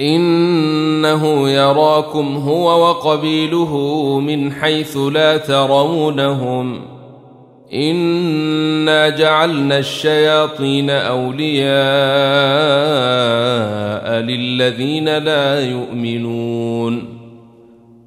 إنه يراكم هو وقبيله من حيث لا ترونهم. إنا جعلنا الشياطين أولياء للذين لا يؤمنون.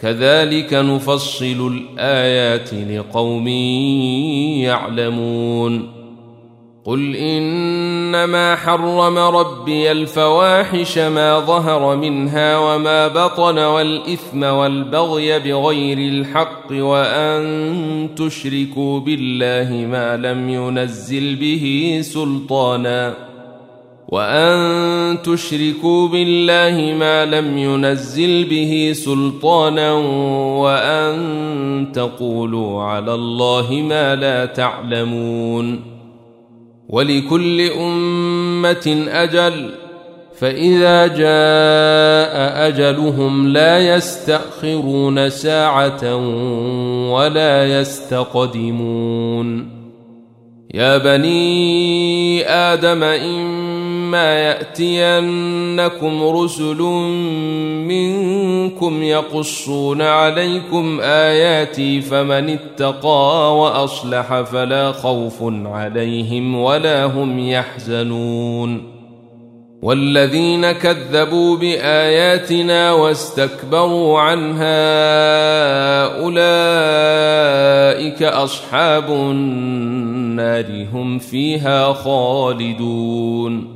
كذلك نفصل الآيات لقوم يعلمون. قل إنما حرم ربي الفواحش ما ظهر منها وما بطن والإثم والبغي بغير الحق وأن تشركوا بالله ما لم ينزل به سلطانا. وأن تشركوا بالله ما لم ينزل به سلطانا وأن تقولوا على الله ما لا تعلمون ولكل أمة أجل فإذا جاء أجلهم لا يستأخرون ساعة ولا يستقدمون يا بني آدم إن إما يأتينكم رسل منكم يقصون عليكم آياتي فمن اتقى وأصلح فلا خوف عليهم ولا هم يحزنون والذين كذبوا باياتنا واستكبروا عنها اولئك اصحاب النار هم فيها خالدون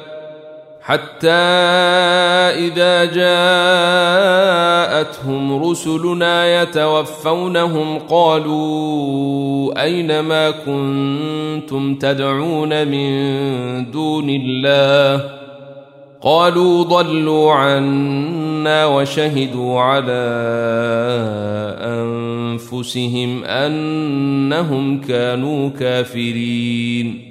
حتى إذا جاءتهم رسلنا يتوفونهم قالوا أين ما كنتم تدعون من دون الله؟ قالوا ضلوا عنا وشهدوا على أنفسهم أنهم كانوا كافرين.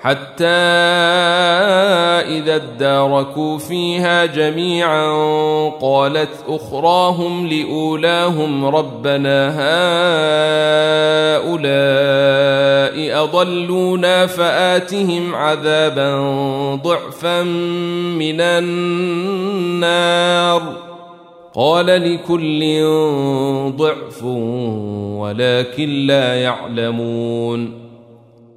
حتى إذا اداركوا فيها جميعا قالت أخراهم لأولاهم ربنا هؤلاء أضلونا فآتهم عذابا ضعفا من النار. قال لكل ضعف ولكن لا يعلمون.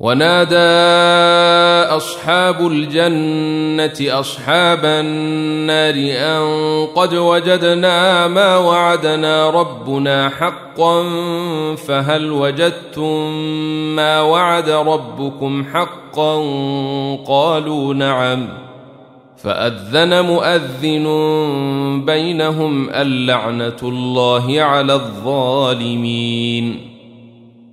ونادى أصحاب الجنة أصحاب النار أن قد وجدنا ما وعدنا ربنا حقا فهل وجدتم ما وعد ربكم حقا؟ قالوا نعم. فأذن مؤذن بينهم اللعنه الله على الظالمين.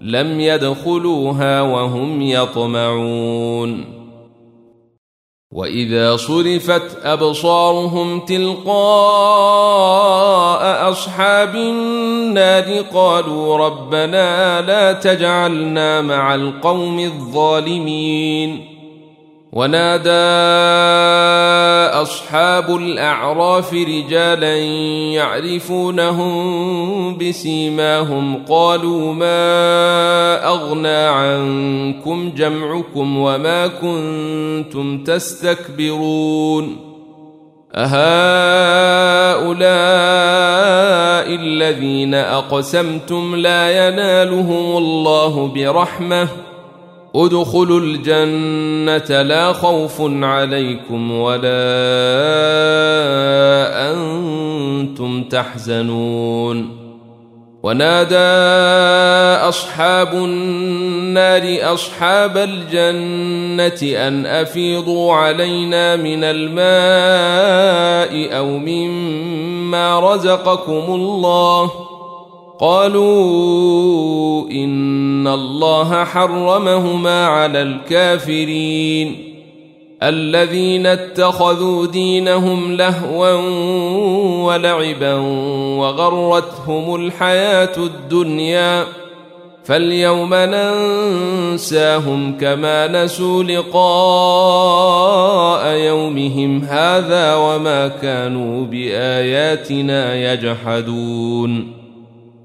لم يدخلوها وهم يطمعون. وإذا صرفت أبصارهم تلقاء أصحاب النار قالوا ربنا لا تجعلنا مع القوم الظالمين. ونادى أصحاب الأعراف رجالا يعرفونهم بسيماهم قالوا ما أغنى عنكم جمعكم وما كنتم تستكبرون أهؤلاء الذين أقسمتم لا ينالهم الله برحمة ادخلوا الجنة لا خوف عليكم ولا أنتم تحزنون. ونادى أصحاب النار أصحاب الجنة أن أفيضوا علينا من الماء أو مما رزقكم الله ۖ. قالوا إن الله حرمهما على الكافرين الذين اتخذوا دينهم لهوا ولعبا وغرتهم الحياة الدنيا فاليوم ننساهم كما نسوا لقاء يومهم هذا وما كانوا بآياتنا يجحدون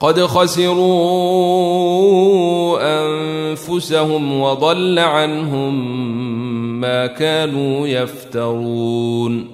قد خسروا أنفسهم وضل عنهم ما كانوا يفترون.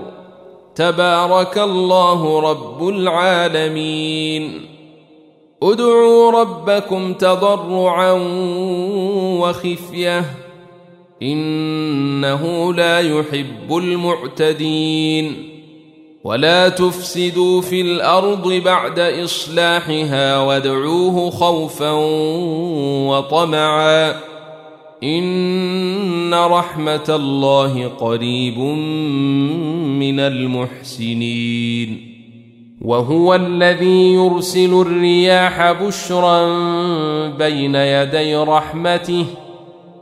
تبارك الله رب العالمين. ادعوا ربكم تضرعا وخفية. إنه لا يحب المعتدين. ولا تفسدوا في الأرض بعد إصلاحها وادعوه خوفا وطمعا. إن رحمة الله قريب من المحسنين. وهو الذي يرسل الرياح بشرا بين يدي رحمته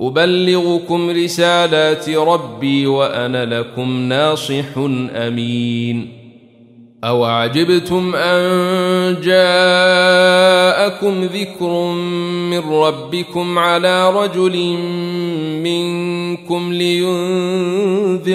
أبلغكم رسالات ربي وأنا لكم ناصح أمين. اوعجبتم أن جاءكم ذكر من ربكم على رجل منكم لينذركم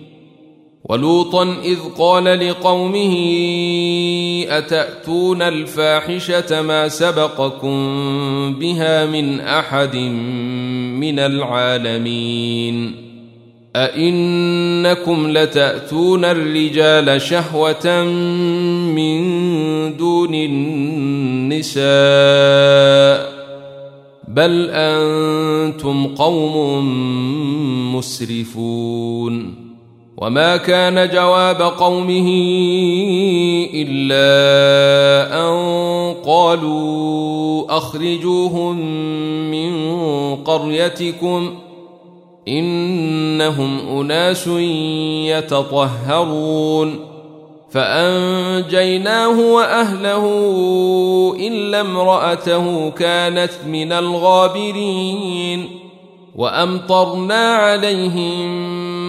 ولوطا إذ قال لقومه أتأتون الفاحشة ما سبقكم بها من أحد من العالمين؟ أئنكم لتأتون الرجال شهوة من دون النساء؟ بل أنتم قوم مسرفون. وما كان جواب قومه الا ان قالوا اخرجوهم من قريتكم انهم اناس يتطهرون فانجيناه واهله الا امراته كانت من الغابرين وامطرنا عليهم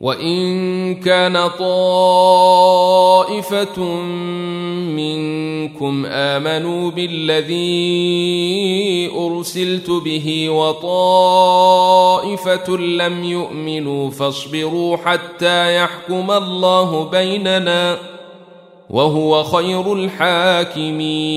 وان كان طائفه منكم امنوا بالذي ارسلت به وطائفه لم يؤمنوا فاصبروا حتى يحكم الله بيننا وهو خير الحاكمين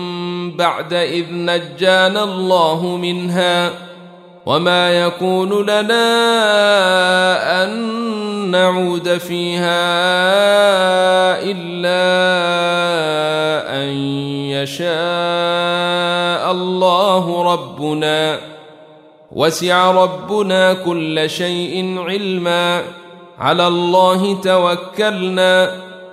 بعد إذ نجانا الله منها وما يكون لنا أن نعود فيها إلا أن يشاء الله ربنا وسع ربنا كل شيء علما على الله توكلنا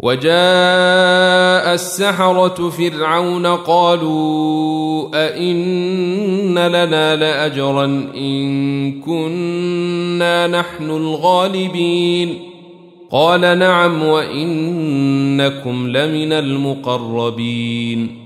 وجاء السحرة فرعون قالوا أئن لنا لأجرا إن كنا نحن الغالبين قال نعم وإنكم لمن المقربين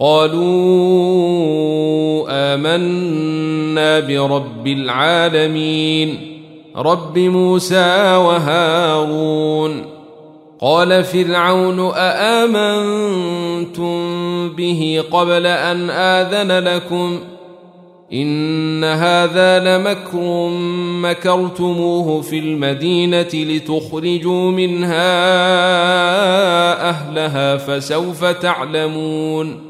قالوا آمنا برب العالمين رب موسى وهارون. قال فرعون أآمنتم به قبل أن آذن لكم؟ إن هذا لمكر مكرتموه في المدينة لتخرجوا منها أهلها فسوف تعلمون.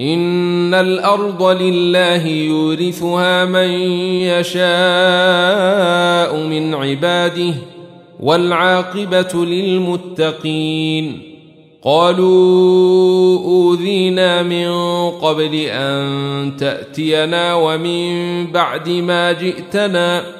ان الأرض لله يورثها من يشاء من عباده والعاقبه للمتقين قالوا اوذينا من قبل ان تاتينا ومن بعد ما جئتنا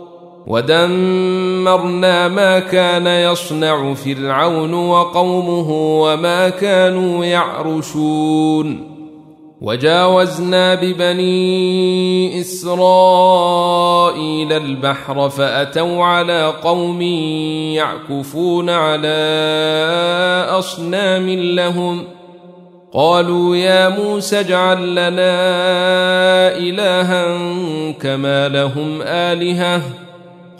ودمرنا ما كان يصنع فرعون وقومه وما كانوا يعرشون. وجاوزنا ببني إسرائيل البحر فأتوا على قوم يعكفون على أصنام لهم. قالوا يا موسى اجعل لنا إلها كما لهم آلهة.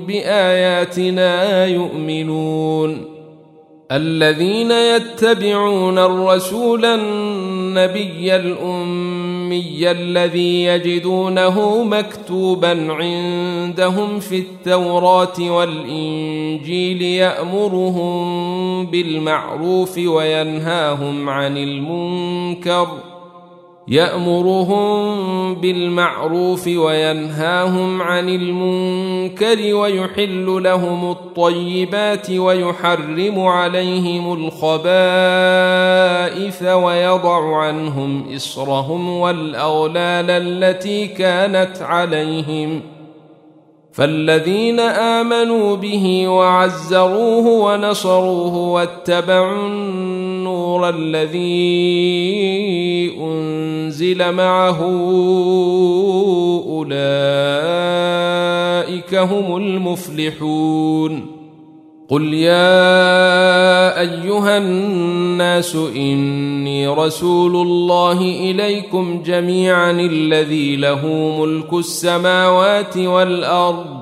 بآياتنا يؤمنون. الذين يتبعون الرسول النبي الأمي الذي يجدونه مكتوبا عندهم في التوراة والإنجيل يأمرهم بالمعروف وينهاهم عن المنكر يأمرهم بالمعروف وينهاهم عن المنكر ويحل لهم الطيبات ويحرم عليهم الخبائث ويضع عنهم إصرهم والأغلال التي كانت عليهم. فالذين آمنوا به وعزروه ونصروه واتبعوا النور الذي أنزل معه أولئك هم المفلحون. قل يا أيها الناس إني رسول الله إليكم جميعا الذي له ملك السماوات والأرض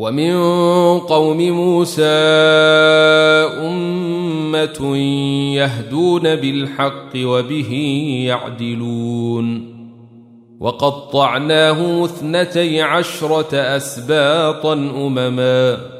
ومن قوم موسى أمة يهدون بالحق وبه يعدلون. وقطعناه اثنتي عشرة أسباطا أمما.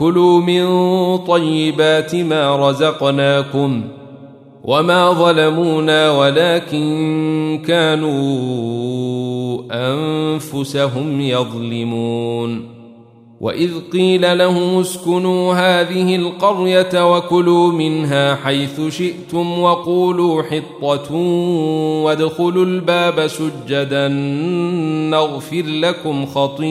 كلوا من طيبات ما رزقناكم وما ظلمونا ولكن كانوا أنفسهم يظلمون. وإذ قيل لهم اسكنوا هذه القرية وكلوا منها حيث شئتم وقولوا حطة وادخلوا الباب سجدا نغفر لكم خطيئاتكم.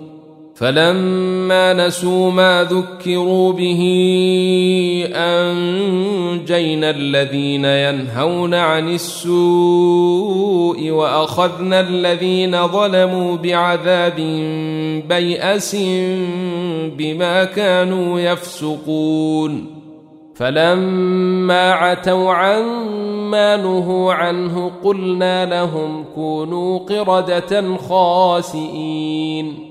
فلما نسوا ما ذكروا به أنجينا الذين ينهون عن السوء وأخذنا الذين ظلموا بعذاب بيأس بما كانوا يفسقون. فلما عتوا عما نهوا عنه قلنا لهم كونوا قردة خاسئين.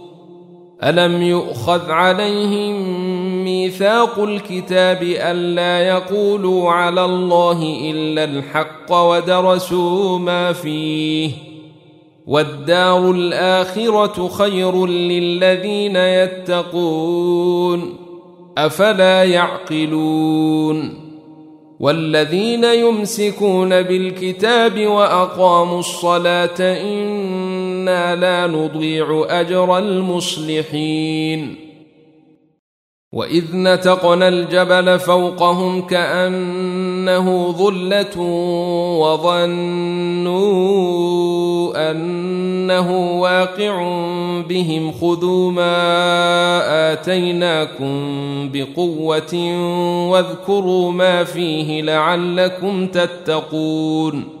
الم يؤخذ عليهم ميثاق الكتاب الا يقولوا على الله الا الحق ودرسوا ما فيه والدار الاخره خير للذين يتقون افلا يعقلون والذين يمسكون بالكتاب واقاموا الصلاه إنا لا نضيع أجر المصلحين. وإذ نتقنا الجبل فوقهم كأنه ظلة وظنوا أنه واقع بهم خذوا ما آتيناكم بقوة واذكروا ما فيه لعلكم تتقون.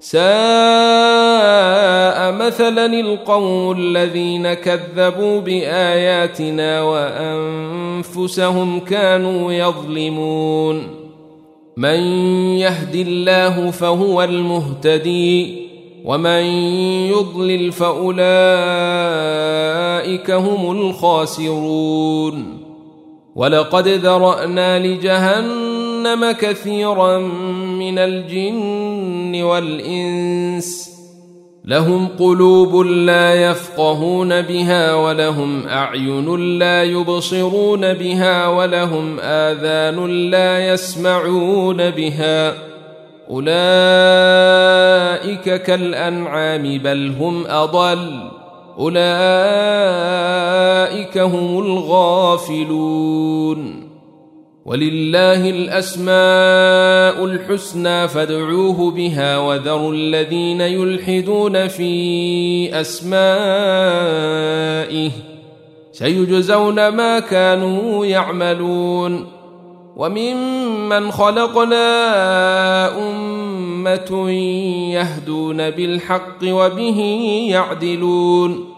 ساء مثلا القوم الذين كذبوا بآياتنا وأنفسهم كانوا يظلمون. من يهد الله فهو المهتدي ومن يضلل فأولئك هم الخاسرون. ولقد ذرأنا لجهنم كثيرا من الجن والإنس لهم قلوب لا يفقهون بها ولهم أعين لا يبصرون بها ولهم آذان لا يسمعون بها أولئك كالأنعام بل هم أضل أولئك هم الغافلون ولله الأسماء الحسنى فادعوه بها وذروا الذين يلحدون في أسمائه سيجزون ما كانوا يعملون وممن خلقنا أمة يهدون بالحق وبه يعدلون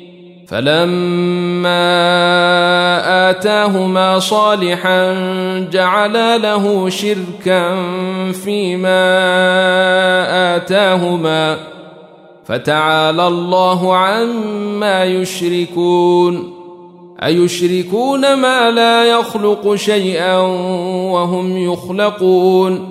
فلما آتاهما صالحا جعلا له شركا فيما آتاهما فتعالى الله عما يشركون أيشركون ما لا يخلق شيئا وهم يخلقون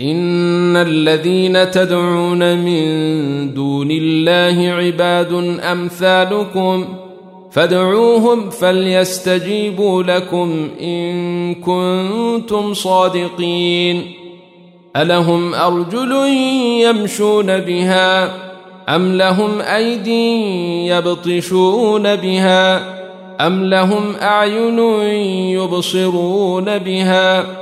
إن الذين تدعون من دون الله عباد أمثالكم فادعوهم فليستجيبوا لكم إن كنتم صادقين. ألهم أرجل يمشون بها أم لهم ايدي يبطشون بها أم لهم أعين يبصرون بها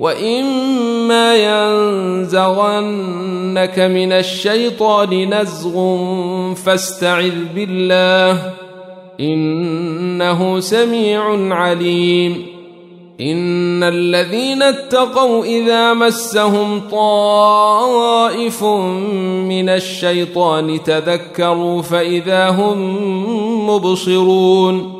واما ينزغنك من الشيطان نزغ فاستعذ بالله انه سميع عليم. ان الذين اتقوا اذا مسهم طائف من الشيطان تذكروا فاذا هم مبصرون